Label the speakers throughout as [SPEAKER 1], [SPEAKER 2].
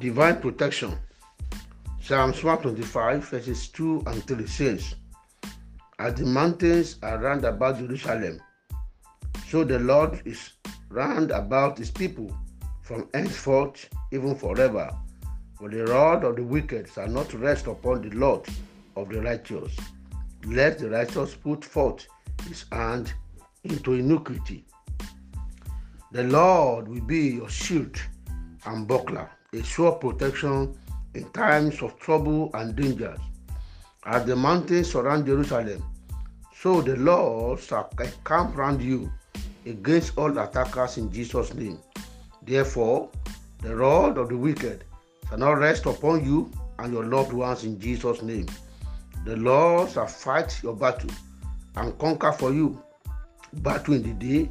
[SPEAKER 1] divine protection. Psalms 125, verses 2 and 3 says, As the mountains are round about Jerusalem, so the Lord is round about his people from henceforth, even forever. For the rod of the wicked shall not rest upon the lot of the righteous. Let the righteous put forth his hand into iniquity. The Lord will be your shield and buckler, a sure protection in times of trouble and dangers. As the mountains surround Jerusalem, so the Lord shall camp round you against all attackers in Jesus' name. Therefore, the rod of the wicked shall not rest upon you and your loved ones in Jesus' name. The Lord shall fight your battle and conquer for you battle in the day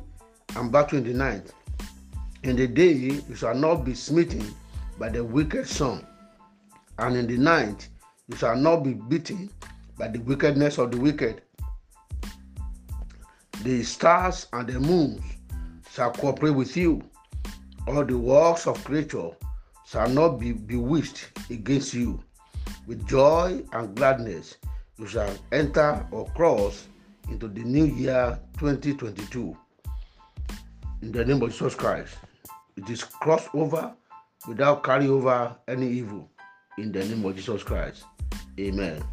[SPEAKER 1] and battle in the night. In the day you shall not be smitten by the wicked sun, and in the night you shall not be beaten by the wickedness of the wicked. The stars and the moons shall cooperate with you. All the works of creature shall not be bewitched against you. With joy and gladness you shall enter or cross into the new year 2022. In the name of Jesus Christ. It is crossed over without carry over any evil. In the name of Jesus Christ. Amen.